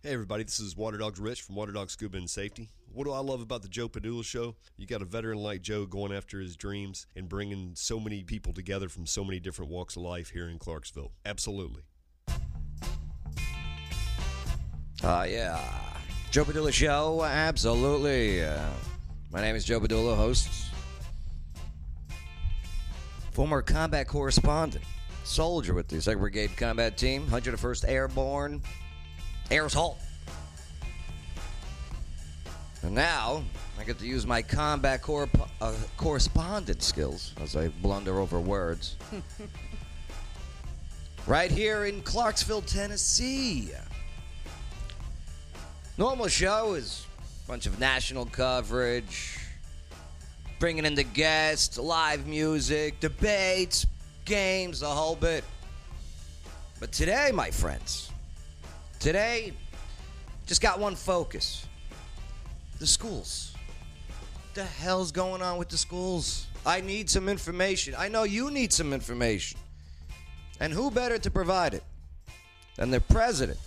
Hey everybody, this is Water Dogs Rich from Water Dog Scuba and Safety. What do I love about the Joe Padula show? You got a veteran like Joe going after his dreams and bringing so many people together from so many different walks of life here in Clarksville. Absolutely. Uh, yeah. Joe Padula Show, absolutely. Uh, my name is Joe Padula, host, former combat correspondent, soldier with the 2nd Brigade Combat Team, 101st Airborne, Air Assault. And now I get to use my combat cor- uh, correspondent skills as I blunder over words. right here in Clarksville, Tennessee. Normal show is a bunch of national coverage, bringing in the guests, live music, debates, games, the whole bit. But today, my friends, today, just got one focus the schools. What The hell's going on with the schools? I need some information. I know you need some information. And who better to provide it than the president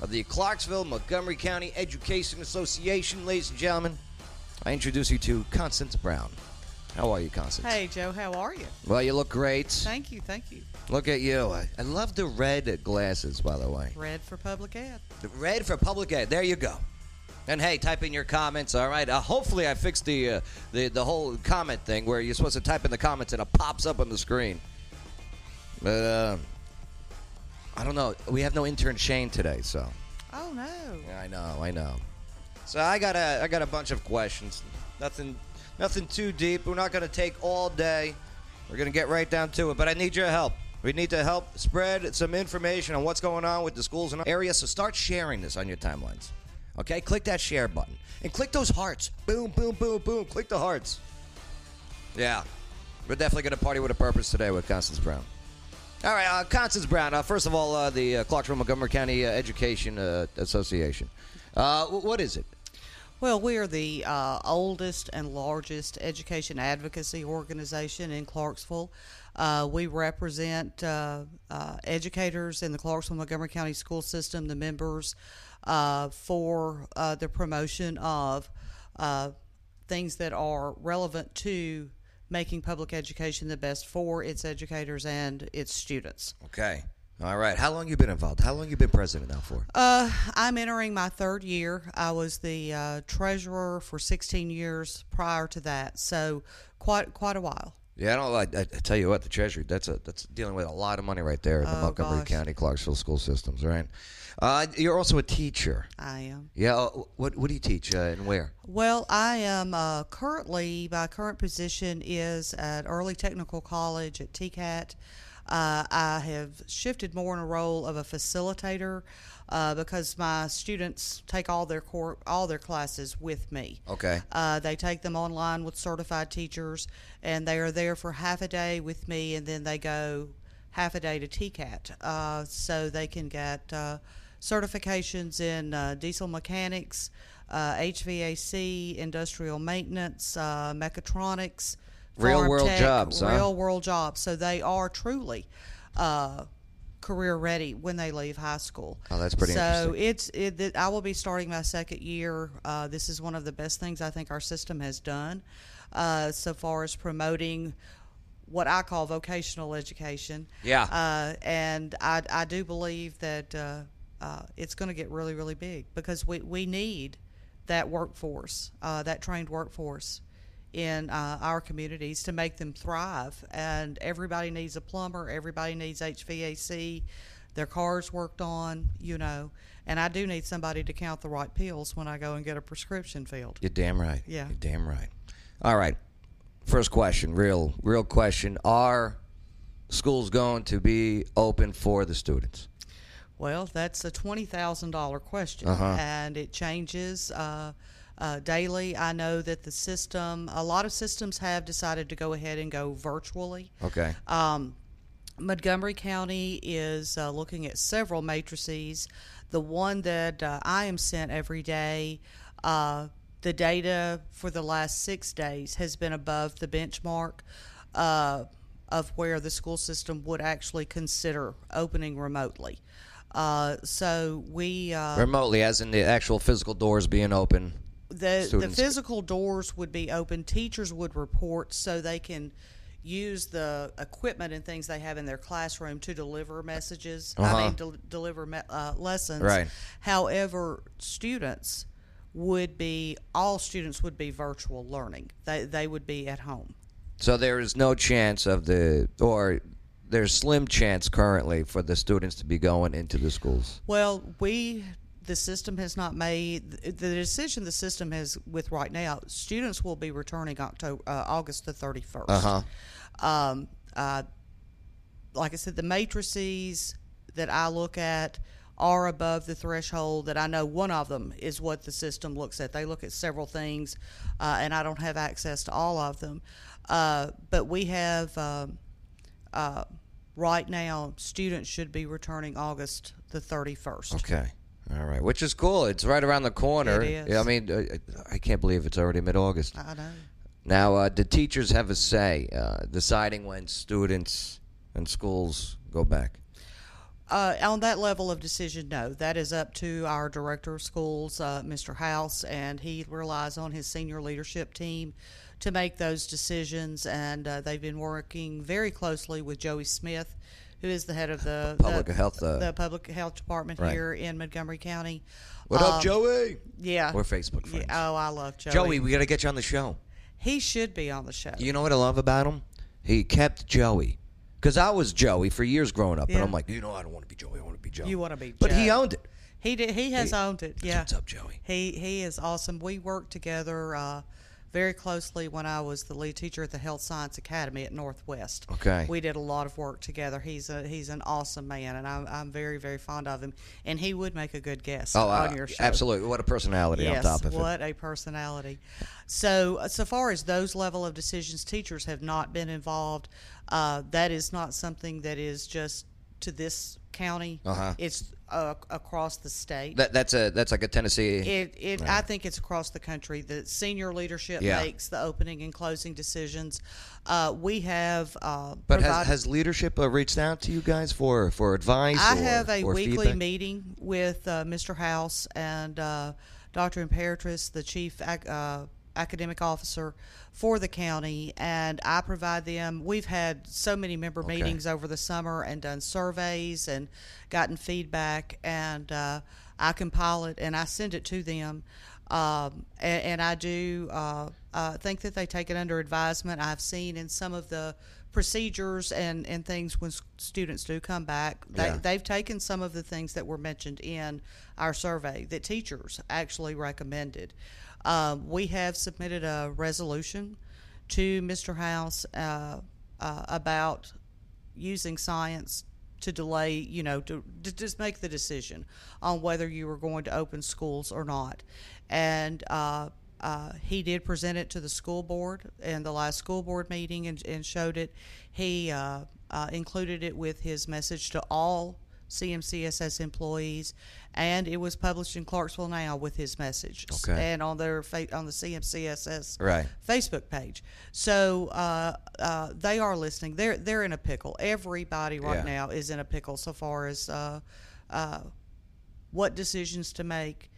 of the Clarksville Montgomery County Education Association, ladies and gentlemen? I introduce you to Constance Brown. How are you, Constance? Hey, Joe, how are you? Well, you look great. Thank you, thank you. Look at you. I, I love the red glasses, by the way. Red for public ed. The red for public ed. There you go. And hey, type in your comments. All right. Uh, hopefully, I fixed the uh, the the whole comment thing where you're supposed to type in the comments and it pops up on the screen. But uh, I don't know. We have no intern Shane today, so Oh no. yeah, I know, I know. So I got a I got a bunch of questions. Nothing nothing too deep. We're not going to take all day. We're going to get right down to it. But I need your help. We need to help spread some information on what's going on with the schools in our area. So start sharing this on your timelines. Okay, click that share button and click those hearts. Boom, boom, boom, boom. Click the hearts. Yeah, we're definitely going to party with a purpose today with Constance Brown. All right, uh, Constance Brown. Uh, first of all, uh, the uh, Clarksville Montgomery County uh, Education uh, Association. Uh, wh- what is it? Well, we are the uh, oldest and largest education advocacy organization in Clarksville. Uh, we represent uh, uh, educators in the Clarksville Montgomery County school system, the members, uh, for uh, the promotion of things that are relevant to making public education the best for its educators and its students. Okay. All right. How long you been involved? How long you been president now for? Uh, I'm entering my third year. I was the uh, treasurer for 16 years prior to that, so quite quite a while. Yeah, I don't. I, I tell you what, the Treasury. That's a that's dealing with a lot of money right there in the Oh, Montgomery gosh. County Clarksville school systems, right? Uh, you're also a teacher. I am. Yeah. uh, What what do you teach uh, and where? Well, I am uh, currently my current position is at Early Technical College at TCAT. Uh, I have shifted more in a role of a facilitator uh, because my students take all their core, all their classes with me. Okay. Uh, they take them online with certified teachers, and they are there for half a day with me, and then they go half a day to TCAT, uh, so they can get uh, certifications in uh, diesel mechanics, uh, HVAC, industrial maintenance, uh, mechatronics, Real world tech, jobs, huh? real world jobs. So they are truly. Uh, career ready when they leave high school. Oh, that's pretty so it's it, I will be starting my second year. Uh, this is one of the best things I think our system has done uh, so far as promoting what I call vocational education. Yeah. Uh, and I, I do believe that uh, uh, it's going to get really, really big because we, we need that workforce, uh, that trained workforce in uh, our communities to make them thrive. And everybody needs a plumber, everybody needs HVAC, their cars worked on, you know. And I do need somebody to count the right pills when I go and get a prescription filled. You're damn right. Yeah. You're damn right. All right. First question, real real question. Are schools going to be open for the students? Well, that's a twenty thousand dollar question, Uh-huh. and it changes uh, uh, daily. I know that the system, a lot of systems have decided to go ahead and go virtually. Okay. Um, Montgomery County is uh, looking at several matrices. The one that uh, I am sent every day, uh, the data for the last six days has been above the benchmark uh, of where the school system would actually consider opening remotely. Uh, so we uh, Remotely, as in the actual physical doors being open. The the physical doors would be open. Teachers would report so they can use the equipment and things they have in their classroom to deliver messages. Uh-huh. I mean, del- deliver me- uh, lessons. Right. However, students would be all students would be virtual learning. They they would be at home. So there is no chance of the, or there's slim chance currently for the students to be going into the schools. Well, we the system has not made the decision. The system has with right now. Students will be returning October uh, August the thirty first. Uh-huh. Um, uh, like I said, the matrices that I look at are above the threshold. That I know one of them is what the system looks at. They look at several things, uh, and I don't have access to all of them. Uh, but we have um, uh, right now students should be returning August the thirty first. Okay. All right. Which is cool. It's right around the corner. It is. Yeah, I mean, uh, I can't believe it's already mid August. I know. Now, uh, do teachers have a say uh, deciding when students and schools go back? Uh, on that level of decision, no. That is up to our director of schools, uh, Mr. House, and he relies on his senior leadership team to make those decisions. And uh, they've been working very closely with Joey Smith, who is the head of the Public the, health, uh, the public health department right. here in Montgomery County. What up, Um, Joey? Yeah. We're Facebook Yeah, friends. Oh, I love Joey. Joey, we got to get you on the show. he should be on the show. You know what I love about him? He kept Joey. Because I was Joey for years growing up, and I'm like, you know, I don't want to be Joey. I want to be Joey. You wanna be Joey? But he owned it. He did. He has Hey, owned it. Yeah. What's up, Joey? He he is awesome. We worked together uh, very closely when I was the lead teacher at the Health Science Academy at Northwest. Okay. We did a lot of work together. He's a he's an awesome man, and I'm I'm very very fond of him. And he would make a good guest Oh, on uh, your show. absolutely. What a personality Yes, on top of it. what a personality. So, uh, so far as those level of decisions, teachers have not been involved. Uh, that is not something that is just to this county. Uh-huh. It's uh, across the state. That, that's a that's like a Tennessee. It, it I think it's across the country. The senior leadership Yeah. makes the opening and closing decisions. Uh, we have, uh, but has, has leadership uh, reached out to you guys for for advice? I or, have a weekly feedback? meeting with uh, Mr. House and uh, Dr. Impeartrice, the chief uh, academic officer for the county, and I provide them. We've had so many member Okay. meetings over the summer and done surveys and gotten feedback, and uh, I compile it and I send it to them. Um, and, and I do uh, uh, think that they take it under advisement. I've seen in some of the procedures and, and things when students do come back, they, Yeah. they've taken some of the things that were mentioned in our survey that teachers actually recommended. Um, we have submitted a resolution to Mr. House uh, uh, about using science to delay, you know, to, to just make the decision on whether you were going to open schools or not. And uh, uh, he did present it to the school board in the last school board meeting and, and showed it. He uh, uh, included it with his message to all CMCSS employees, and it was published in Clarksville Now with his message Okay. and on their fa- on the CMCSS Right. Facebook page. So uh, uh, they are listening. They're they're in a pickle. Everybody right Yeah. now is in a pickle so far as uh, uh, what decisions to make.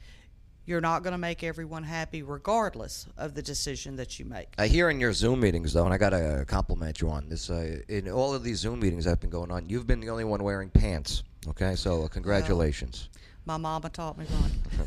You're not going to make everyone happy, regardless of the decision that you make. I hear in your Zoom meetings though, and I gotta compliment you on this. Uh, in all of these Zoom meetings I've been going on, you've been the only one wearing pants. Okay, so uh, congratulations. My mama taught me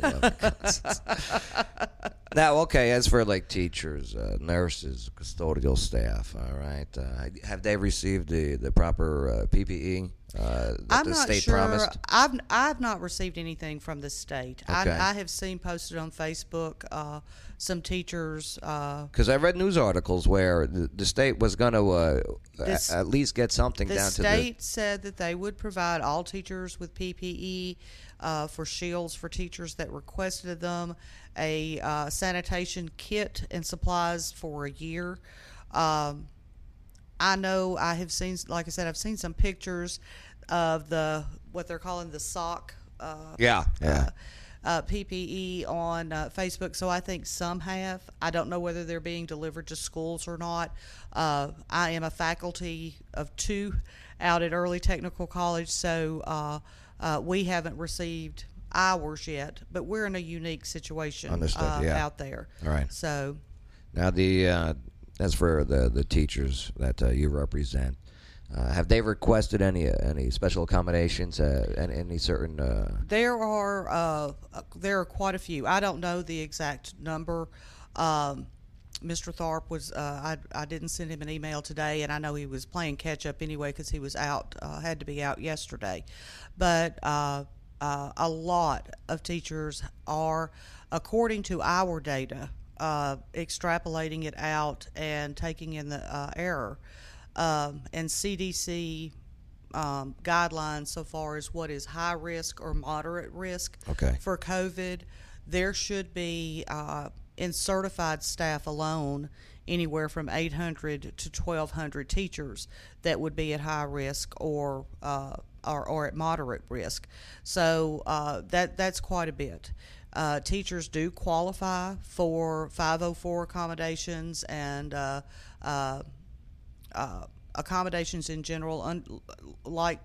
that. Now, okay, as for like teachers, uh, nurses, custodial staff, all right, uh, have they received the, the proper uh, PPE uh, I'm not sure. promised? I've I've not received anything from the state. Okay. I, I have seen posted on Facebook uh, some teachers. Uh, Because I read news articles where the, the state was going to uh, a- at least get something down to The state said that they would provide all teachers with PPE uh, for shields for teachers that requested them, a uh, sanitation kit and supplies for a year. Um, I know I have seen, like I said, I've seen some pictures of the what they're calling the sock. Uh, yeah yeah. uh, PPE on uh, Facebook, so I think some have. I don't know whether they're being delivered to schools or not. Uh, I am a faculty of two out at Early Technical College, so uh, Uh, we haven't received ours yet, but we're in a unique situation Understood, uh, yeah. out there. All right. So Now, the as for the the teachers that uh, you represent, uh, have they requested any any special accommodations? Uh, any certain? Uh, there are uh, uh, there are quite a few. I don't know the exact number. Um, Mr. Tharp was I I didn't send him an email today, and I know he was playing catch up anyway because he was out had to be out yesterday, but. A lot of teachers are, according to our data, uh, extrapolating it out and taking in the uh, error. Um, and CDC um, guidelines so far as what is high risk or moderate risk Okay. for COVID, there should be uh, in certified staff alone anywhere from 800 to 1,200 teachers that would be at high risk or uh, or, or at moderate risk. So uh, that that's quite a bit. Uh, teachers do qualify for 504 accommodations and uh, uh, uh, accommodations in general, un- like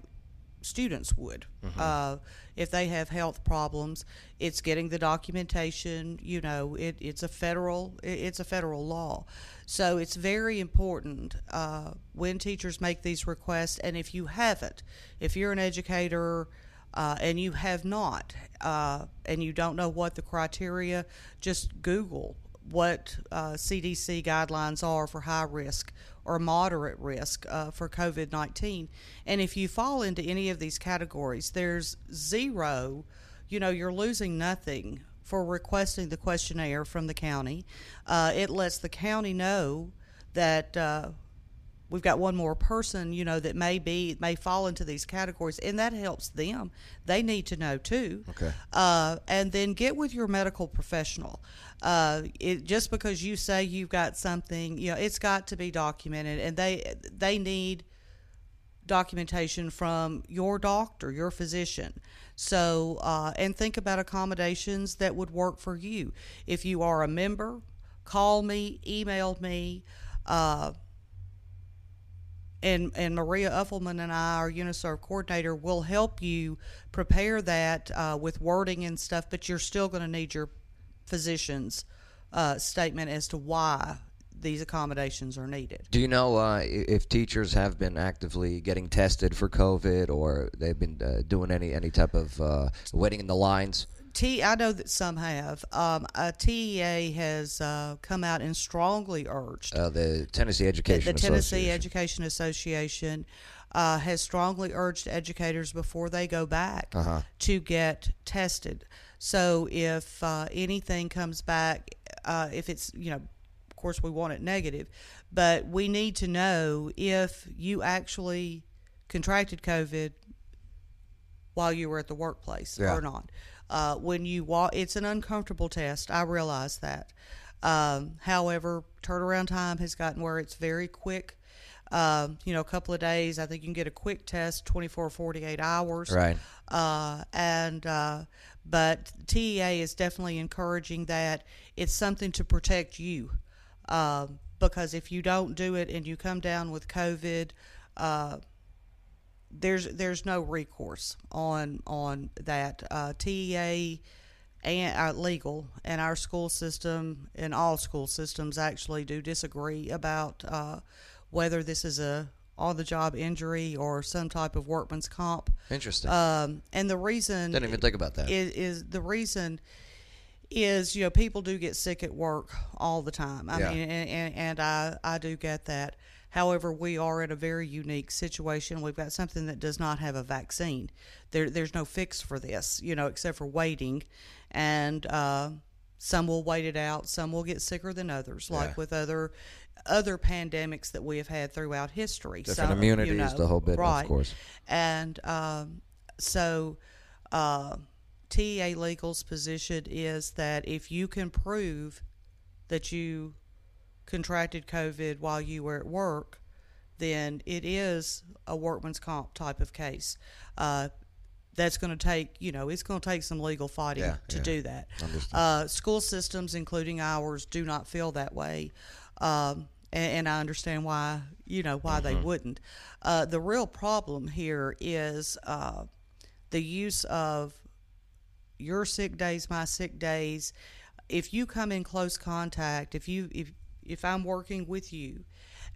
students would. Uh, if they have health problems, it's getting the documentation. You know, it, it's a federal it- it's a federal law, so it's very important uh, when teachers make these requests. And if you haven't, if you're an educator. Uh, and you have not, uh, and you don't know what the criteria, just Google what uh, CDC guidelines are for high risk or moderate risk uh, for COVID 19. And if you fall into any of these categories, there's zero, you know, you're losing nothing for requesting the questionnaire from the county. Uh, it lets the county know that. We've got one more person, you know, that may be may fall into these categories, and that helps them. They need to know too Okay. uh, and then get with your medical professional. Uh, it, just because you say you've got something, you know, it's got to be documented, and they they need documentation from your doctor, your physician. So, uh, and think about accommodations that would work for you. If you are a member, call me, email me. Uh, and and Maria Uffelman and I, our UniServ coordinator, will help you prepare that uh, with wording and stuff. But you're still going to need your physician's uh, statement as to why these accommodations are needed. do you know uh, if teachers have been actively getting tested for COVID, or they've been uh, doing any any type of uh, waiting in the lines? T, I know that some have. Um, uh, TEA has uh, come out and strongly urged Uh, the Tennessee the, Education the Tennessee Association. Education Association uh, has strongly urged educators before they go back Uh-huh. to get tested. So if uh, anything comes back, uh, if it's you know, of course we want it negative, but we need to know if you actually contracted COVID while you were at the workplace Yeah. or not. Uh, when you walk, it's an uncomfortable test. I realize that. Um, however, turnaround time has gotten where it's very quick. Um, you know, a couple of days. I think you can get a quick test, 24, 48 hours. Right. Uh, and uh, but TEA is definitely encouraging that it's something to protect you. Um, because if you don't do it and you come down with COVID, uh, there's there's no recourse on on that uh, TEA and uh, legal and our school system and all school systems actually do disagree about uh, whether this is a on the job injury or some type of workman's comp. Interesting. Um, and the reason Didn't even think about that. is, is the reason is you know people do get sick at work all the time. I Yeah. mean, and, and, and I I do get that. However, we are in a very unique situation. We've got something that does not have a vaccine. There, there's no fix for this, you know, except for waiting. And uh, some will wait it out. Some will get sicker than others, like Yeah. with other other pandemics that we have had throughout history. Different Some, immunities, you know, the whole bit, right. of course. And um, so, uh, TEA Legal's position is that if you can prove that you contracted COVID while you were at work, then it is a workman's comp type of case. Uh, that's going to take, you know, it's going to take some legal fighting Yeah, to yeah. do that. Uh, school systems, including ours, do not feel that way. Um, and, and I understand why, you know, why they wouldn't. Uh, the real problem here is uh, the use of your sick days, my sick days. If you come in close contact, if you if if I'm working with you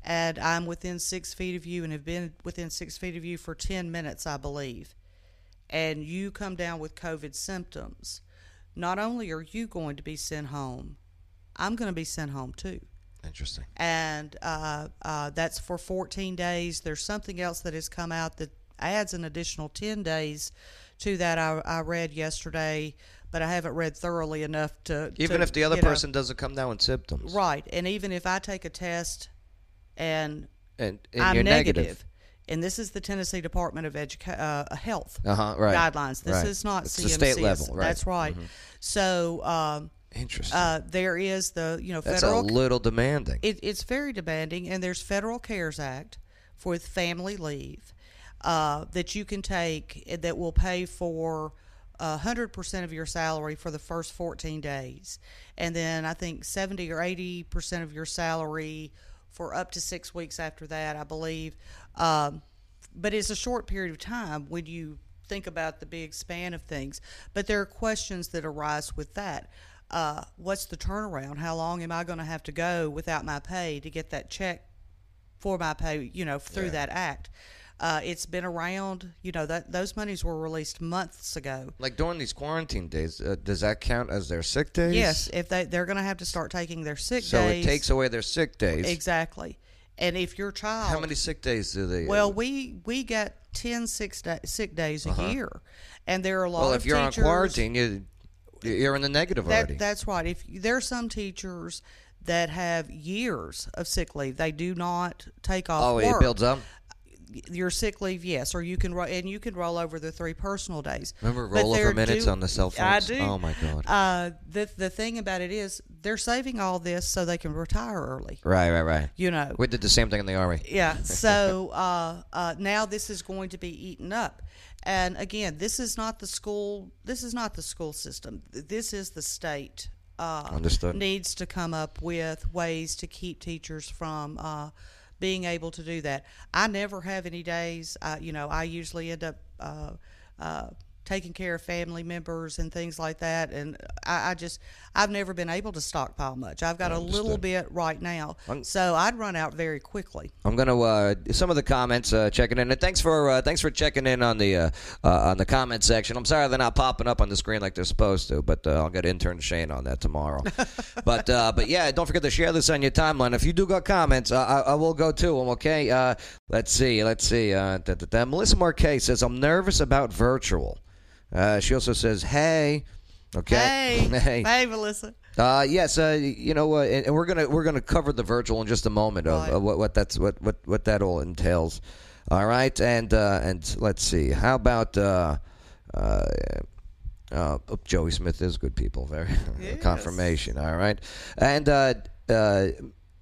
and I'm within six feet of you and have been within six feet of you for ten minutes, I believe, and you come down with COVID symptoms, not only are you going to be sent home, I'm going to be sent home too Interesting. and uh, uh, that's for 14 days. There's something else that has come out that adds an additional 10 days to that. I, I read yesterday, but I haven't read thoroughly enough to. Even to, if the other you know- person doesn't come down with symptoms, right? And even if I take a test and, and, and I'm you're negative, negative. and this is the Tennessee Department of Educa- uh, Health Uh-huh, right. guidelines. This right. is not it's CMC. the state level, right? That's right. So um, Interesting. uh, there is the you know That's federal a little demanding. it, it's very demanding, and there's Federal CARES Act for family leave uh, that you can take that will pay for hundred percent of your salary for the first 14 days, and then I think 70 or 80 percent of your salary for up to six weeks after that, I believe. Um, but it's a short period of time when you think about the big span of things. But there are questions that arise with that. Uh, what's the turnaround? How long am I going to have to go without my pay to get that check for my pay? You know, through that act. Uh, it's been around. You know that those monies were released months ago. like during these quarantine days, uh, does that count as their sick days? Yes, if they they're going to have to start taking their sick So days. it takes away their sick days. exactly. And if your child, How many sick days do they? Well, we we get 10 sick, da- sick days a year, and there are a lot Uh-huh. well, of if you're teachers, on quarantine, you you're in the negative already. That's right. If there are some teachers that have years of sick leave, they do not take off oh, work. it builds up. Your sick leave, yes, or you can ro- and you can roll over the three personal days. Remember rollover minutes do- on the cell phones. I do. Oh my god. Uh, the the thing about it is they're saving all this so they can retire early. right, right, right. You know, We did the same thing in the army. yeah. So uh, uh, now this is going to be eaten up, and again, this is not the school. This is not the school system. This is the state. Uh, Understood. Needs to come up with ways to keep teachers from uh, being able to do that. I never have any days. Uh, you know, I usually end up. Uh, uh, taking care of family members and things like that and I, I just i've never been able to stockpile much i've got a little bit right now Un- so i'd run out very quickly I'm gonna uh, some of the comments uh, checking in, and thanks for uh, thanks for checking in on the uh, uh, on the comment section. I'm sorry they're not popping up on the screen like they're supposed to, but uh, I'll get intern Shane on that tomorrow. but uh, but yeah, don't forget to share this on your timeline. If you do got comments, I, I will go to them. Okay, uh, let's see, let's see. Uh. Melissa Marquez says I'm nervous about virtual. Uh, she also says, "Hey." Okay. Hey, hey. hey, Melissa. Uh, yes, uh, you know, uh, and, and we're gonna we're gonna cover the virtual in just a moment of Right. uh, what what that's what what what that all entails. All right, and uh, and let's see, how about uh, uh, uh, oh, Joey Smith is good people, very Yes. confirmation. All right, and uh, uh,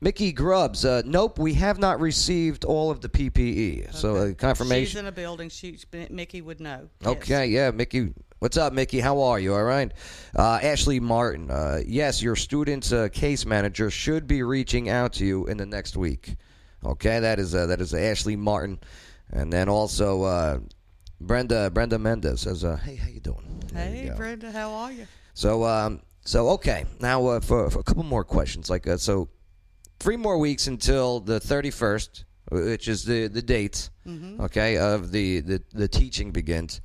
Mickey Grubbs, uh, nope, we have not received all of the PPE, so uh, She's confirmation. in a building. She, Mickey would know. Yes. Okay, yeah, Mickey. What's up, Mickey? How are you? All right. Uh, Ashley Martin. Uh, yes, your student's uh, case manager should be reaching out to you in the next week. Okay, that is uh, that is Ashley Martin, and then also uh, Brenda Brenda Mendez says, uh, "Hey, how you doing?" There you Hey, go. Brenda, how are you? So, um, so okay. Now uh, for, for a couple more questions, like uh, so, three more weeks until the thirty first, which is the the date, okay, of the, the the teaching begins.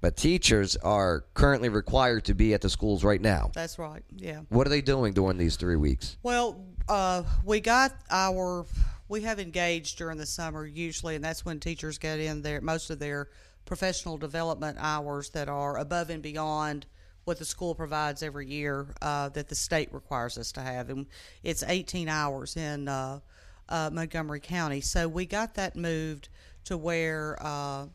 But teachers are currently required to be at the schools right now. That's right. Yeah. What are they doing during these three weeks? Well, uh, we got our. We have engaged during the summer usually, and that's when teachers get in their most of their professional development hours that are above and beyond what the school provides every year uh, that the state requires us to have, and it's 18 hours in uh, uh, Montgomery County. So we got that moved to where. Uh,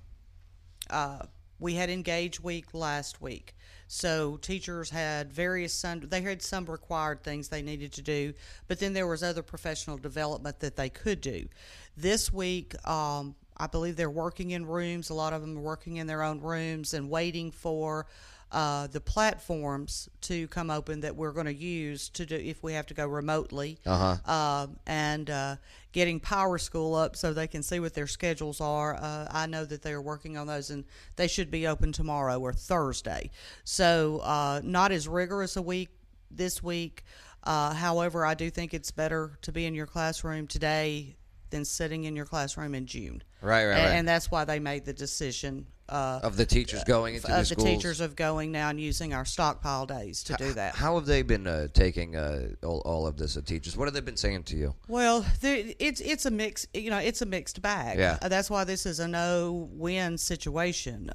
uh, we had engage week last week so teachers had various some they had some required things they needed to do but then there was other professional development that they could do this week um, i believe they're working in rooms a lot of them are working in their own rooms and waiting for uh, the platforms to come open that we're going to use to do if we have to go remotely. Uh-huh. Um, and uh, getting Power School up so they can see what their schedules are. Uh, I know that they are working on those, and they should be open tomorrow or Thursday. So uh, not as rigorous a week this week. Uh, however, I do think it's better to be in your classroom today than sitting in your classroom in June. Right, right, and, right. and that's why they made the decision uh, of the teachers going into of the the teachers of going now and using our stockpile days to do that. How have they been uh, taking uh, all, all of this? Uh, teachers, what have they been saying to you? Well, it's it's a mix. You know, it's a mixed bag. Yeah. Uh, that's why this is a no-win situation.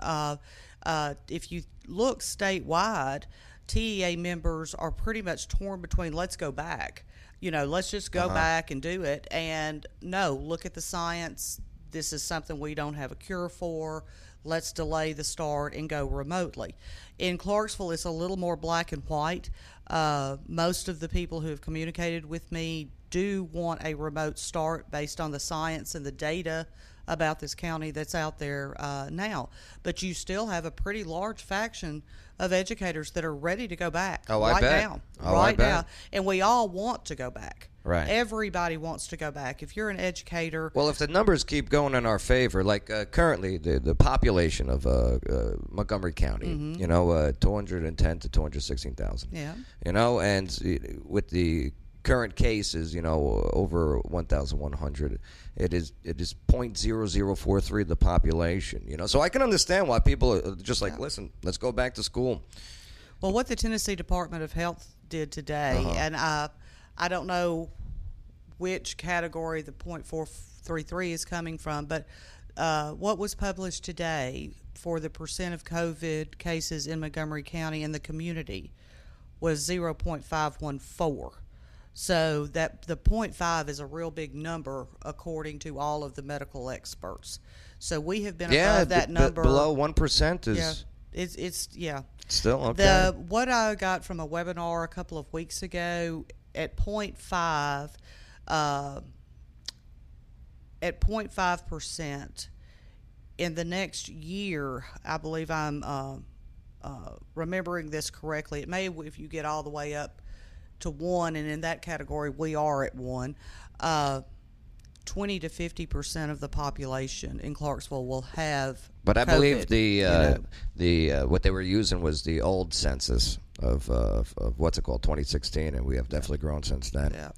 Uh, if you look statewide, TEA members are pretty much torn between let's go back. You know, let's just go back and do it, and no, look at the science. This is something we don't have a cure for. Let's delay the start and go remotely. In Clarksville, it's a little more black and white. Uh, most of the people who have communicated with me do want a remote start based on the science and the data about this county that's out there uh, now. But you still have a pretty large faction of educators that are ready to go back Oh, I right bet. now. Oh, I right now. And we all want to go back. Right. Everybody wants to go back. If you're an educator, Well, if the numbers keep going in our favor, like uh, currently the the population of uh, uh, Montgomery County, you know, uh, 210 to 216,000. Mm-hmm. Yeah. You know, and uh, with the current cases, you know, over 1,100, it is it is 0.0043 of the population. You know, so I can understand why people are just like, listen, let's go back to school. Well, what the Tennessee Department of Health did today, Uh-huh. and I, I don't know which category the .433 is coming from, but uh, what was published today for the percent of COVID cases in Montgomery County in the community was 0.514. So that the 0.5 is a real big number according to all of the medical experts. So we have been Yeah, above that b- number. below 1% is yeah, it's it's yeah. still okay. The what I got from a webinar a couple of weeks ago at 0.5, uh, at 0.5 percent in the next year, I believe I'm uh, uh, remembering this correctly. It may if you get all the way up to one, and in that category we are at one. Uh, 20 to 50 percent of the population in Clarksville will have. But I COVID, believe the you uh, know. the uh, what they were using was the old census of, uh, of of what's it called 2016, and we have definitely grown since then. Yeah.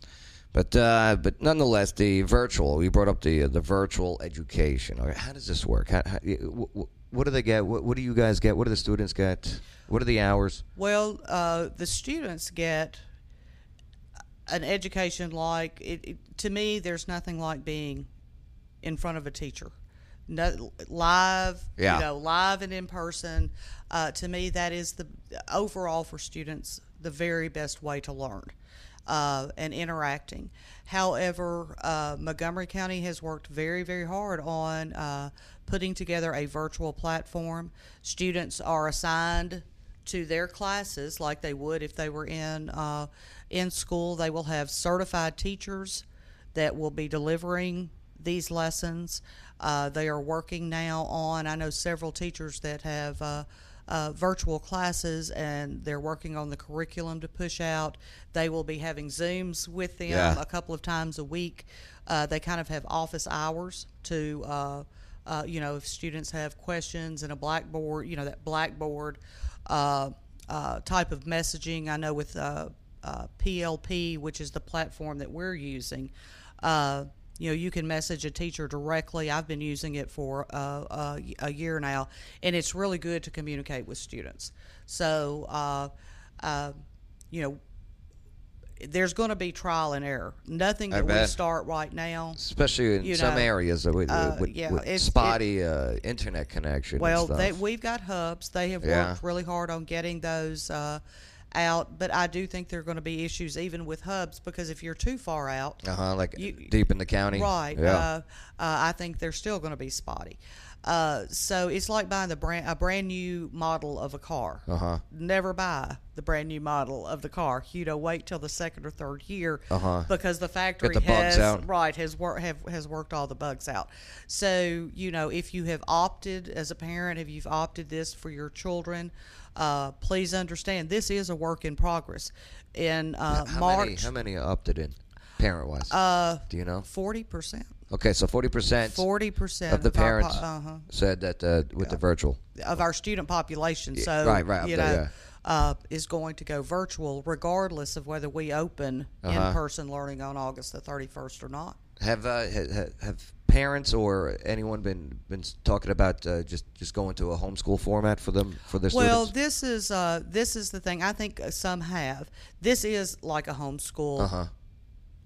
But uh, but nonetheless, the virtual. We brought up the the virtual education. How does this work? How, how, wh- wh- what do they get? What, what do you guys get? What do the students get? What are the hours? Well, uh, the students get an education like it, it, to me. There's nothing like being in front of a teacher, no, live. Yeah. You know, live and in person. Uh, to me, that is the overall for students the very best way to learn. Uh, and interacting. However, uh, Montgomery County has worked very, very hard on uh, putting together a virtual platform. Students are assigned to their classes like they would if they were in uh, in school. They will have certified teachers that will be delivering these lessons. Uh, they are working now on. I know several teachers that have. Uh, uh, virtual classes and they're working on the curriculum to push out. They will be having Zooms with them Yeah. a couple of times a week. Uh, they kind of have office hours to, uh, uh, you know, if students have questions and a blackboard, you know, that blackboard uh, uh, type of messaging. I know with uh, uh, PLP, which is the platform that we're using, uh, you know, you can message a teacher directly. I've been using it for uh, uh, a year now, and it's really good to communicate with students. So, uh, uh, you know, there's going to be trial and error. Nothing that we start right now. Especially in You some know, areas with, uh, with, yeah, with it's- it- spotty uh, internet connection. Well, and stuff. they, we've got hubs. They have Yeah. worked really hard on getting those uh, out, but I do think there are going to be issues even with hubs because if you're too far out, uh-huh, like you- deep in the county. Right. Yeah. Uh, uh, I think they're still going to be spotty. Uh, so it's like buying the brand a brand new model of a car. Uh-huh. Never buy the brand new model of the car. You know, wait till the second or third year Uh-huh. because the factory the has right has worked have has worked all the bugs out. So you know, if you have opted as a parent, if you've opted this for your children. uh, please understand this is a work in progress. In uh, how March, many how many opted in, parent wise? uh, Do you know? forty percent. Okay, so forty percent Forty percent of the parents uh-huh, said that uh, with the virtual. of our student population. So right, right, you there, know, yeah. uh, is going to go virtual, regardless of whether we open Uh-huh. in-person learning on August the thirty-first or not. Have uh, ha- have parents or anyone been been talking about uh, just just going to a homeschool format for them for their Well, students? this is uh, this is the thing. I think some have. This is like a homeschool, Uh huh.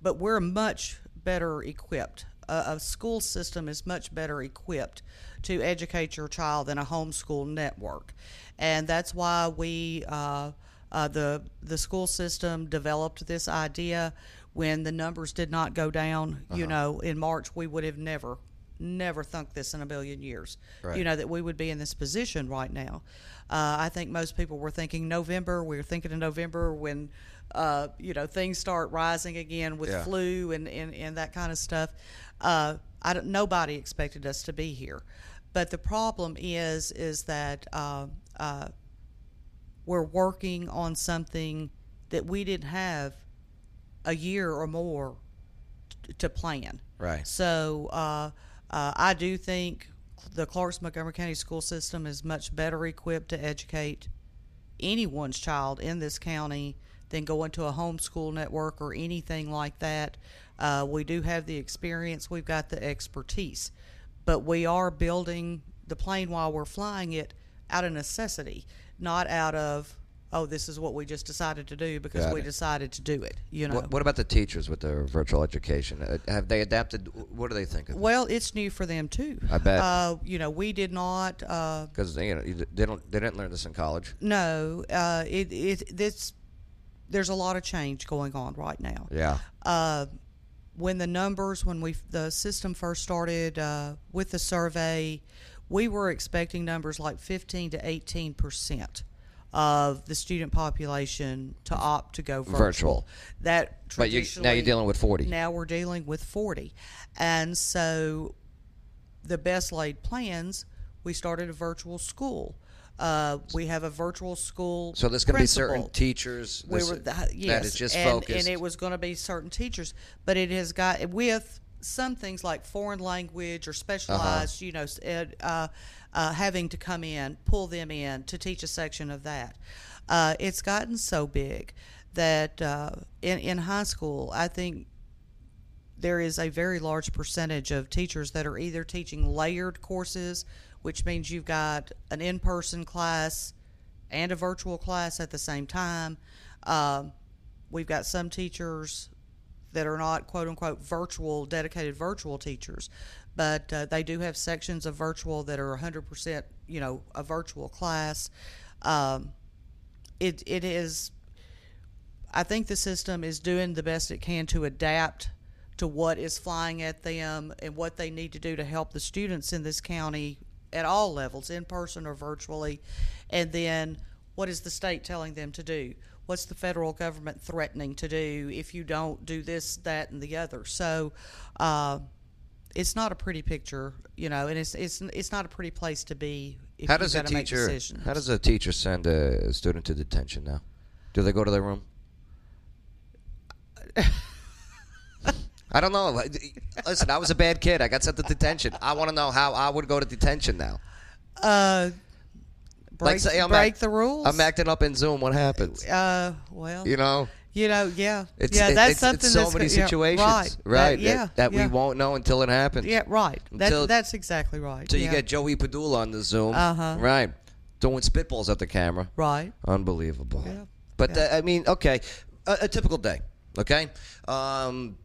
but we're much better equipped. A, a school system is much better equipped to educate your child than a homeschool network, and that's why we uh, uh, the the school system developed this idea when the numbers did not go down. You know, in March we would have never never thunk this in a billion years. Right. You know that we would be in this position right now. Uh, I think most people were thinking November. We were thinking in November when uh, you know things start rising again with Yeah. flu and, and, and that kind of stuff. Uh, I don't, nobody expected us to be here, but the problem is is that uh, uh, we're working on something that we didn't have a year or more t- to plan. Right. So uh, uh, I do think the Clarksville Montgomery County school system is much better equipped to educate anyone's child in this county than going to a homeschool network or anything like that. Uh, we do have the experience, we've got the expertise, but we are building the plane while we're flying it out of necessity, not out of oh this is what we just decided to do because Got we it. decided to do it. You know. What, what about the teachers with their virtual education? Uh, have they adapted? What do they think of it? Well, it's new for them too. I bet. Uh, you know, we did not. Uh, Because you know they don't they didn't learn this in college. no, uh, it it this. There's a lot of change going on right now. Yeah. When the numbers, when we the system first started uh, with the survey, we were expecting numbers like 15 to 18 percent of the student population to opt to go virtual. Virtual. That But you, now you're dealing with forty. now we're dealing with 40. And so the best laid plans, we started a virtual school. Uh, we have a virtual school. so there's going to be certain teachers We this- were the, yes, is just and, focused. and it was going to be certain teachers, but it has got with some things like foreign language or specialized, you know, uh, uh, having to come in, pull them in to teach a section of that. Uh, it's gotten so big that uh, in in high school, I think there is a very large percentage of teachers that are either teaching layered courses, which means you've got an in person class and a virtual class at the same time. Um, we've got some teachers that are not quote unquote virtual, dedicated virtual teachers, but uh, they do have sections of virtual that are 100%, you know, a virtual class. Um, it, it is I think the system is doing the best it can to adapt to what is flying at them and what they need to do to help the students in this county at all levels, in person or virtually. And then what is the state telling them to do? What's the federal government threatening to do if you don't do this, that, and the other? So, uh, it's not a pretty picture, you know, and it's it's it's not a pretty place to be if how does a got to make teacher? How does a teacher send a student to detention now? Do they go to their room? I don't know. Listen, I was a bad kid. I got sent to detention. I want to know how I would go to detention now. uh, break, say I'm break act- the rules. I'm acting up in Zoom. What happens? Uh, well, You know, You know, yeah, it's yeah. it- That's it's, something. it's so that's many go- yeah, situations, right? right? That, yeah, that, that yeah. we won't know until it happens. Yeah, right. Until- that, that's exactly right. So you get Joey Padula on the Zoom, Uh-huh. right? Throwing spitballs at the camera. right. Unbelievable. Yeah. But Yeah. uh, I mean, okay, a, a typical day. Okay, um,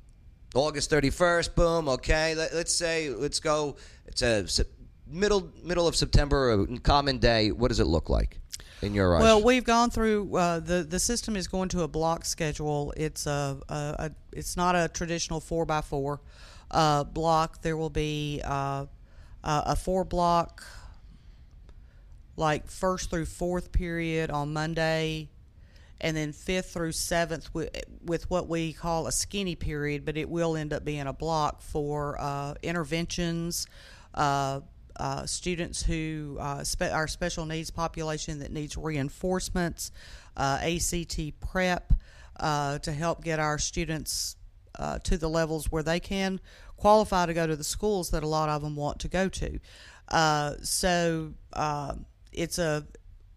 August thirty first. Boom. Okay, Let, us say let's go. It's a middle middle of September, a common day. What does it look like in your eyes? Well, we've gone through uh, the the system is going to a block schedule. It's a, a, a it's not a traditional four by four uh, block. There will be uh, a four block, like first through fourth period on Monday, and then fifth through seventh with, with what we call a skinny period, but it will end up being a block for uh, interventions, uh, uh, students who uh, spe- our special needs population that needs reinforcements, uh, ACT prep uh, to help get our students uh, to the levels where they can qualify to go to the schools that a lot of them want to go to. Uh, so it's a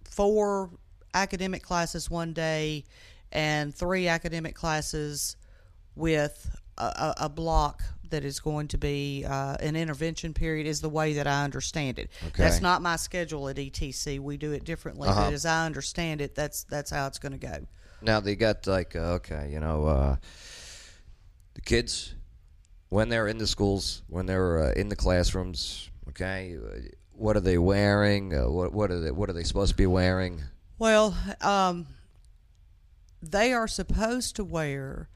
four academic classes one day and three academic classes with a, a, block that is going to be uh, an intervention period is the way that I understand it. Okay. That's not my schedule at ETC. We do it differently, Uh-huh. but as I understand it, that's that's how it's going to go. Now they got like uh, okay, you know, uh, the kids when they're in the schools, when they're uh, in the classrooms. Okay, uh, what are they wearing? Uh, what what are they what are they supposed to be wearing? Well, um, they are supposed to wear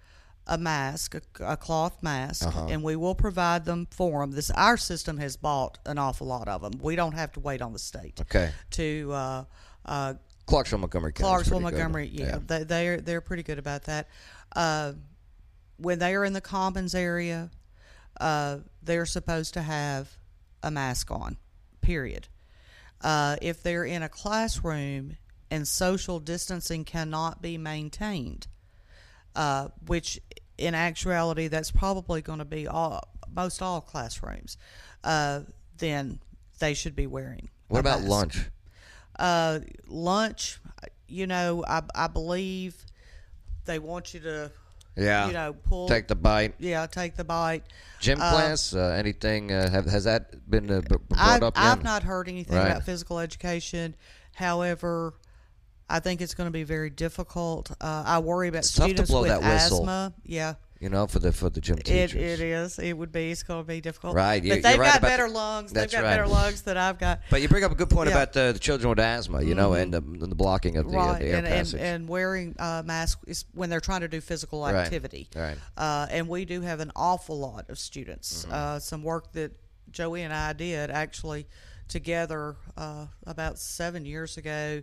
a mask, a, a cloth mask, Uh-huh. and we will provide them for them. This our system has bought an awful lot of them. We don't have to wait on the state Okay, to. Uh, uh, Clarksville, Montgomery County. Clarksville, Montgomery, yeah, yeah. they they're they're pretty good about that. Uh, when they are in the commons area, uh, they're supposed to have a mask on. Period. Uh, if they're in a classroom and social distancing cannot be maintained, uh, which in actuality that's probably going to be all most all classrooms, uh, then they should be wearing. What about mask. lunch? Uh, lunch, you know, I, I believe they want you to, Yeah, you know, pull. take the bite. yeah, take the bite. Gym Uh, class? Uh, anything? Uh, have, has that been uh, brought I've, up yet? I've not heard anything Right. about physical education. However, I think it's going to be very difficult. Uh, I worry about It's tough to students blow with that whistle. asthma. Yeah, You know, for the for the gym it, teachers. it is. It would be. It's going to be difficult. Right, you- But they've right got better the- lungs. They've got right. better lungs than I've got. But you bring up a good point Yeah. about the, the children with asthma, you know, and the, the blocking of the, uh, the air and, and, passage. and wearing uh, masks is when they're trying to do physical Right, activity. right. Uh, and we do have an awful lot of students. Mm-hmm. Uh, some work that Joey and I did actually together uh, about seven years ago.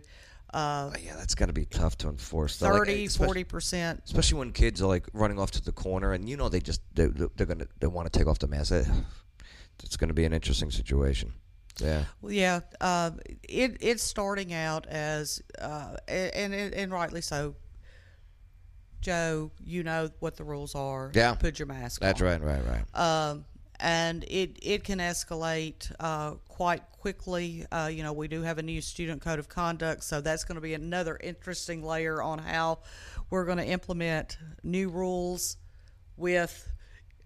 Uh, yeah, that's got to be tough to enforce. though. Like, 30, especially- 40 percent. especially when kids are like running off to the corner, and you know they just they, they're gonna they want to take off the mask. It's going to be an interesting situation. Yeah, Well, yeah, uh, it it's starting out as uh, and and and rightly so. Joe, you know what the rules are. Yeah. put your mask. On. That's on. right, right, right. um, and it it can escalate uh, quite quickly. Uh, you know, we do have a new student code of conduct, so that's going to be another interesting layer on how we're going to implement new rules with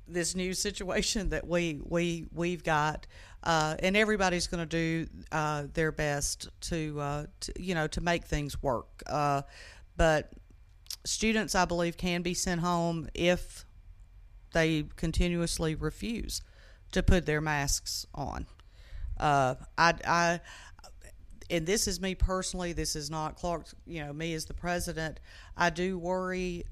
this new situation that we we we've got. Uh, and everybody's going to do uh, their best to, uh, to you know to make things work. Uh, but students, I believe, can be sent home if they continuously refuse to put their masks on. Uh, I, I, and this is me personally. This is not Clark. You know, me as the president. I do worry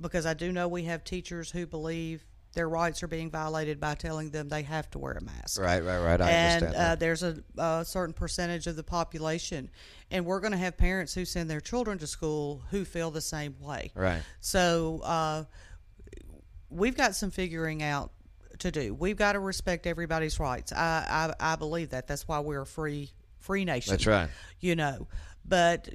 because I do know we have teachers who believe their rights are being violated by telling them they have to wear a mask Right, right, right. I and understand. uh, there's a, a certain percentage of the population, and we're going to have parents who send their children to school who feel the same way. Right. So uh, we've got some figuring out to do. We've got to respect everybody's rights. I, I I believe that. That's why we're a free free nation. That's right. You know, but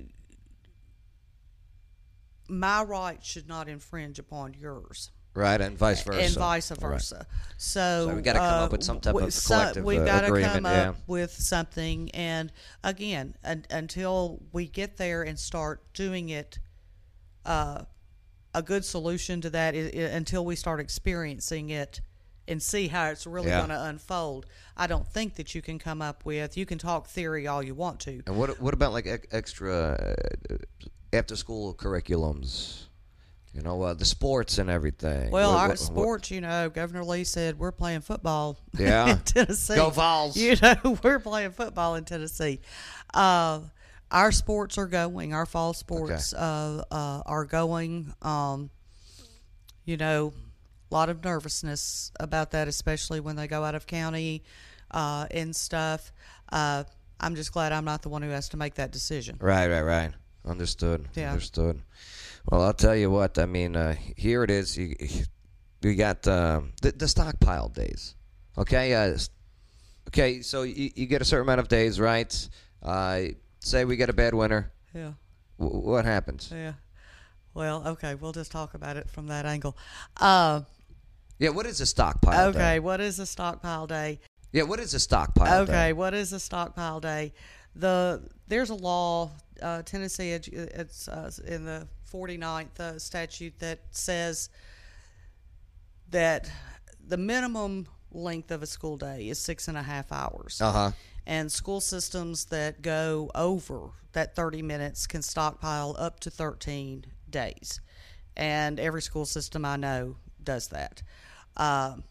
my rights should not infringe upon yours Right, and vice versa. and vice Right. versa. So, So we gotta come uh, up with some type w- of so- collective, We've uh, got to come yeah. up with something, and again, un- until we get there and start doing it, uh, a good solution to that is, i until we start experiencing it and see how it's really Yeah. going to unfold. I don't think that you can come up with. You can talk theory all you want to. And what what about like extra uh, after school curriculums? You know, uh, the sports and everything. Well, What- our what- what- sports, you know, Governor Lee said we're playing football Yeah. in Tennessee. Go Vols. You know, we're playing football in Tennessee. Uh, our sports are going. Our fall sports uh, uh, are going. Um, you know, a lot of nervousness about that, especially when they go out of county uh, and stuff. Uh, I'm just glad I'm not the one who has to make that decision. Right, right, right. Understood. Yeah. Understood. Well, I'll tell you what. I mean, uh, here it is. You, you got um, the, the stockpile days. Okay, uh, Okay, so you, you get a certain amount of days, right? Say we get a bad winter. Yeah. W- what happens? Yeah. Well, okay, we'll just talk about it from that angle. Uh, Yeah, what is a stockpile okay, day? what is a stockpile day? Yeah, what is a stockpile Okay, day? what is a stockpile day? The there's a law, uh, Tennessee, it's uh, in the 49th uh, statute that says that the minimum length of a school day is six and a half hours. Uh huh. And school systems that go over that 30 minutes can stockpile up to 13 days. And every school system i know does that. Um,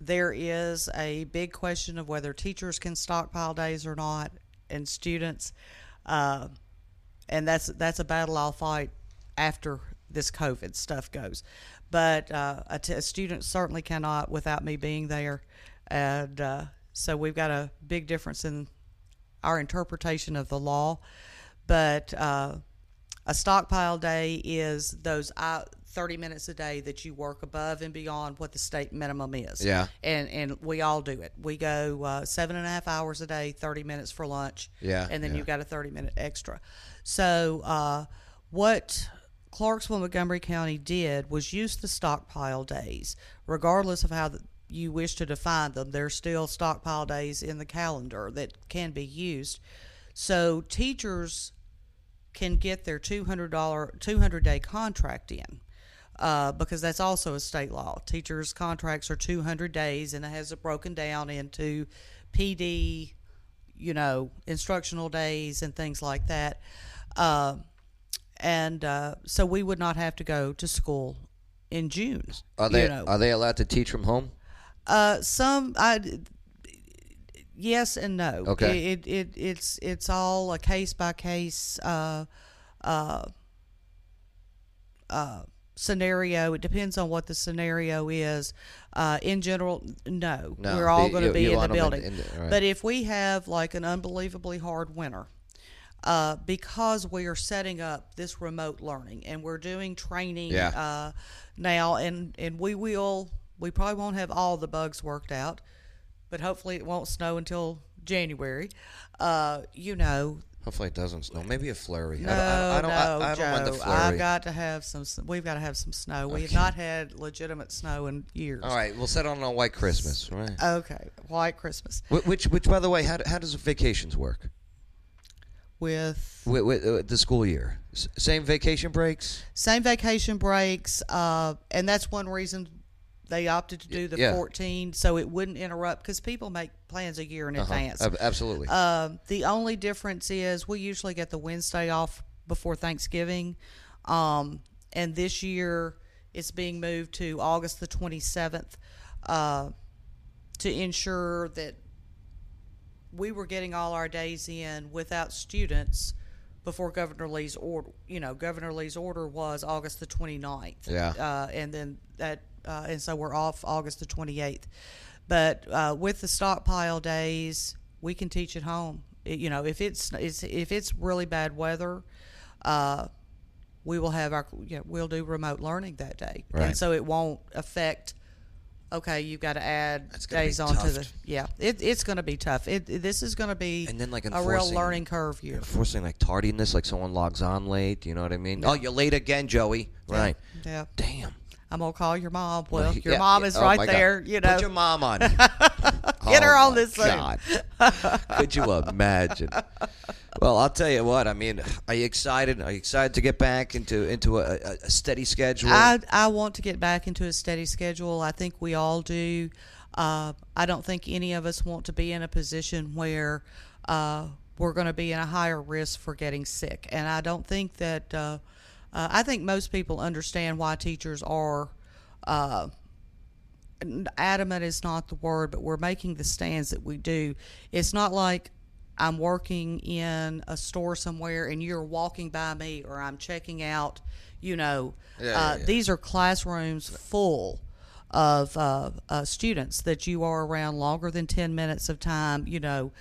there is a big question of whether teachers can stockpile days or not and students uh, and that's that's a battle i'll fight after this covid stuff goes. But uh, a, t- a student certainly cannot without me being there. And uh, so we've got a big difference in our interpretation of the law. But uh, a stockpile day is those uh, 30 minutes a day that you work above and beyond what the state minimum is. Yeah. and and we all do it. We go uh, seven and a half hours a day 30 minutes for lunch. Yeah, and then yeah. you've got a 30 minute extra. So uh, what clarksville montgomery county did was use the stockpile days regardless of how the, you wish to define them there's still stockpile days in the calendar that can be used so teachers can get their $200 200 day contract in uh, because that's also a state law. Teachers' contracts are 200 days, and it has it broken down into PD, you know, instructional days and things like that. Uh, and uh, so we would not have to go to school in June. Are they you know. are they allowed to teach from home? Uh, some I, yes and no. Okay. It, it it's it's all a case by case uh, uh, uh, scenario. It depends on what the scenario is. Uh, in general, no. No, We're all going to be in the 'em in- building. in the- right. But if we have like an unbelievably hard winter, uh, because we are setting up this remote learning and we're doing training Yeah. uh, now, and, and we will, we probably won't have all the bugs worked out, but hopefully it won't snow until January. Uh, you know, Hopefully it doesn't snow. Maybe a flurry. no, I don't, I, I don't, no, I, I don't Joe, mind the I've got to have some. We've got to have some snow. We have not had legitimate snow in years. All right, we'll set on a white Christmas. Right. Okay, White Christmas Wh- Which, which, by the way, how, how does vacations work? with With, with uh, the school year, S- same vacation breaks. same vacation breaks, uh, and that's one reason they opted to do the yeah. 14, so it wouldn't interrupt because people make plans a year in advance. Absolutely. Um, the only difference is we usually get the Wednesday off before Thanksgiving, um, and this year it's being moved to August the 27th uh, to ensure that we were getting all our days in without students before Governor Lee's order. You know, Governor Lee's order was August the 29th. Yeah. Uh, and then that, uh, and so we're off August the 28th. But uh, with the stockpile days, we can teach at home. It- you know, if it's, it's if it's really bad weather, uh, we will have our you know, we'll do remote learning that day, Right. and so it won't affect. Okay, you've got to add That's gonna days onto the yeah. It, it's going to be tough. It, this is going to be And then, like, a real learning curve year. Enforcing like tardiness, like someone logs on late. You know what I mean? Oh, you're late again, Joey. Right. Yeah, Damn. I'm gonna call your mom. Well, your Yeah, mom yeah. is Oh, right my God. there. You know, Put your mom on. Get Oh, her on this. God. Could you imagine? Well, I'll tell you what. I mean, are you excited? Are you excited to get back into into a, a, a steady schedule? I I want to get back into a steady schedule. I think we all do. Uh, I don't think any of us want to be in a position where uh, we're going to be in a higher risk for getting sick. And I don't think that. Uh, uh, I think most people understand why teachers are. Uh, adamant is not the word, but we're making the stands that we do. It's not like I'm working in a store somewhere and you're walking by me or I'm checking out, you know. Yeah, uh, yeah, yeah. These are classrooms full of uh, uh, students that you are around longer than 10 minutes of time, you know.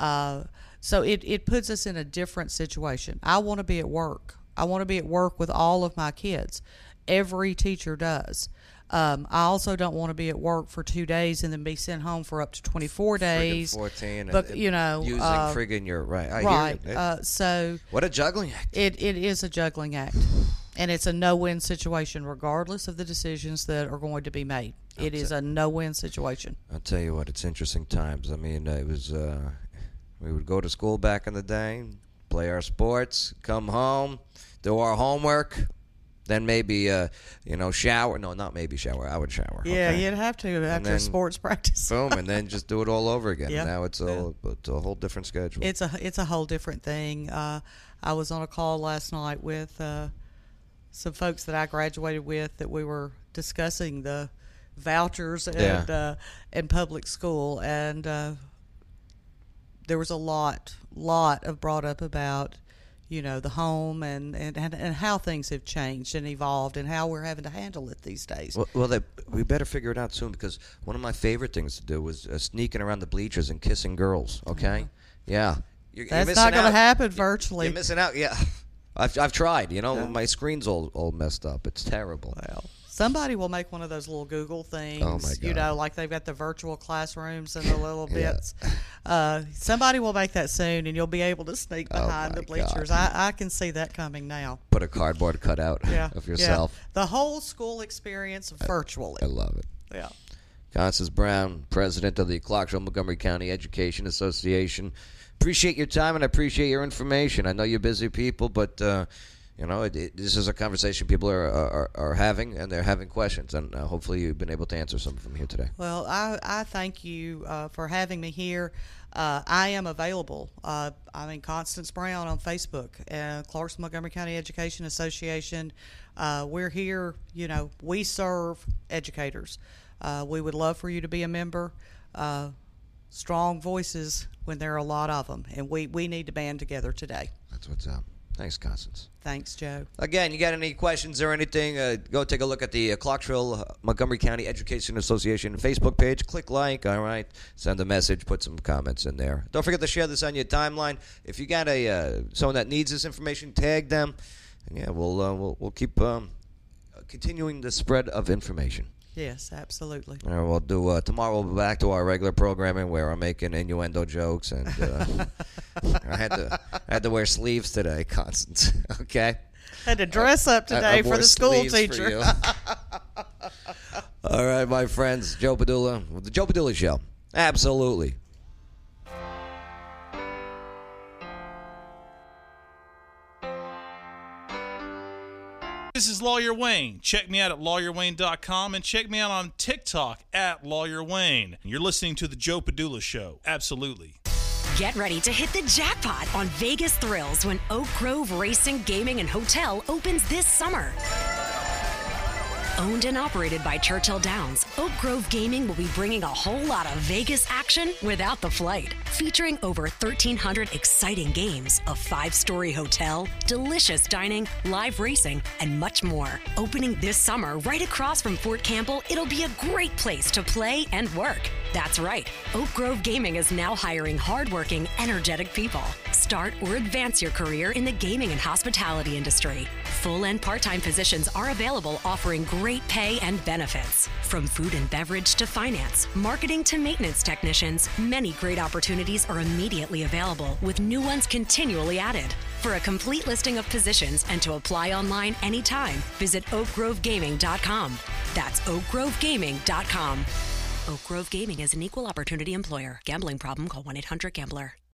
Uh, so it, it puts us in a different situation. I want to be at work. I want to be at work with all of my kids. Every teacher does. Um, I also don't want to be at work for two days and then be sent home for up to 24 Friggin' days. 14. But, and, you know, using uh, friggin' your right. I right. Uh, so what a juggling act. it, it is a juggling act. And it's a no win situation, regardless of the decisions that are going to be made. It is a no win situation. I'll tell you what, it's interesting times. I mean, it was. Uh, we would go to school back in the day, play our sports, come home, do our homework, then maybe, uh, you know, shower. No, not maybe shower. I would shower. Yeah, okay? you'd have to after then- sports practice. Boom, and then just do it all over again. Yep. Now it's a it's a whole different schedule. It's a it's a whole different thing. Uh, I was on a call last night with uh, some folks that I graduated with that we were discussing the vouchers and Yeah. uh, in public school, and uh, there was a lot lot of brought up about you know the home and, and, and, and how things have changed and evolved and how we're having to handle it these days. Well, well they, we better figure it out soon because one of my favorite things to do was uh, sneaking around the bleachers and kissing girls. Okay, yeah, you're, you're That's not going to happen virtually. You're missing out. Yeah, I've I've tried. You know, my screen's all all messed up. It's terrible. Well, somebody will make one of those little Google things. Oh, my You know, like they've got the virtual classrooms and the little Yeah. bits. Uh, somebody will make that soon, and you'll be able to sneak Oh, behind the bleachers. I, I can see that coming now. Put a cardboard cutout Yeah, of yourself. Yeah. The whole school experience virtually. I love it. yeah. Constance Brown, president of the Clarksville Montgomery County Education Association. Appreciate your time and I appreciate your information. I know you're busy people, but uh, you know it, it, this is a conversation people are, are are having, and they're having questions, and uh, hopefully you've been able to answer some of them here today. Well, I, I thank you uh, for having me here. Uh, I am available. Uh, I'm in Constance Brown on Facebook, uh, Clarksville Montgomery County Education Association. Uh, we're here, you know, we serve educators. Uh, we would love for you to be a member. Uh, strong voices when there are a lot of them, and we, we need to band together today. That's what's up. Thanks, Constance. Thanks, Joe. Again, you got any questions or anything? Uh, go take a look at the uh, Clarksville uh, Montgomery County Education Association Facebook page. Click like, all right. Send a message, put some comments in there. Don't forget to share this on your timeline. If you got a uh, someone that needs this information, tag them. And yeah, we'll uh, we'll, we'll keep um, continuing the spread of information. Yes, absolutely. All right, we'll do uh, tomorrow. We'll be back to our regular programming where I'm making innuendo jokes, and uh, I had to I had to wear sleeves today, Constance. okay. Had to dress up I- I today for the school teacher. All right, my friends, Joe Padula, with the Joe Padula Show. Absolutely. This is Lawyer Wayne. Check me out at lawyerwayne.com and check me out on TikTok at Lawyer Wayne. You're listening to The Joe Padula Show. Absolutely. Get ready to hit the jackpot on Vegas Thrills when Oak Grove Racing, Gaming, and Hotel opens this summer. Owned and operated by Churchill Downs, Oak Grove Gaming will be bringing a whole lot of Vegas action without the flight. Featuring over 1,300 exciting games, a five story hotel, delicious dining, live racing, and much more. Opening this summer right across from Fort Campbell, it'll be a great place to play and work. That's right, Oak Grove Gaming is now hiring hardworking, energetic people. Start or advance your career in the gaming and hospitality industry. Full and part time positions are available, offering great pay and benefits. From food and beverage to finance, marketing to maintenance technicians, many great opportunities are immediately available, with new ones continually added. For a complete listing of positions and to apply online anytime, visit oakgrovegaming.com. That's oakgrovegaming.com. Oak Grove Gaming is an equal opportunity employer. Gambling problem? Call 1 800 Gambler.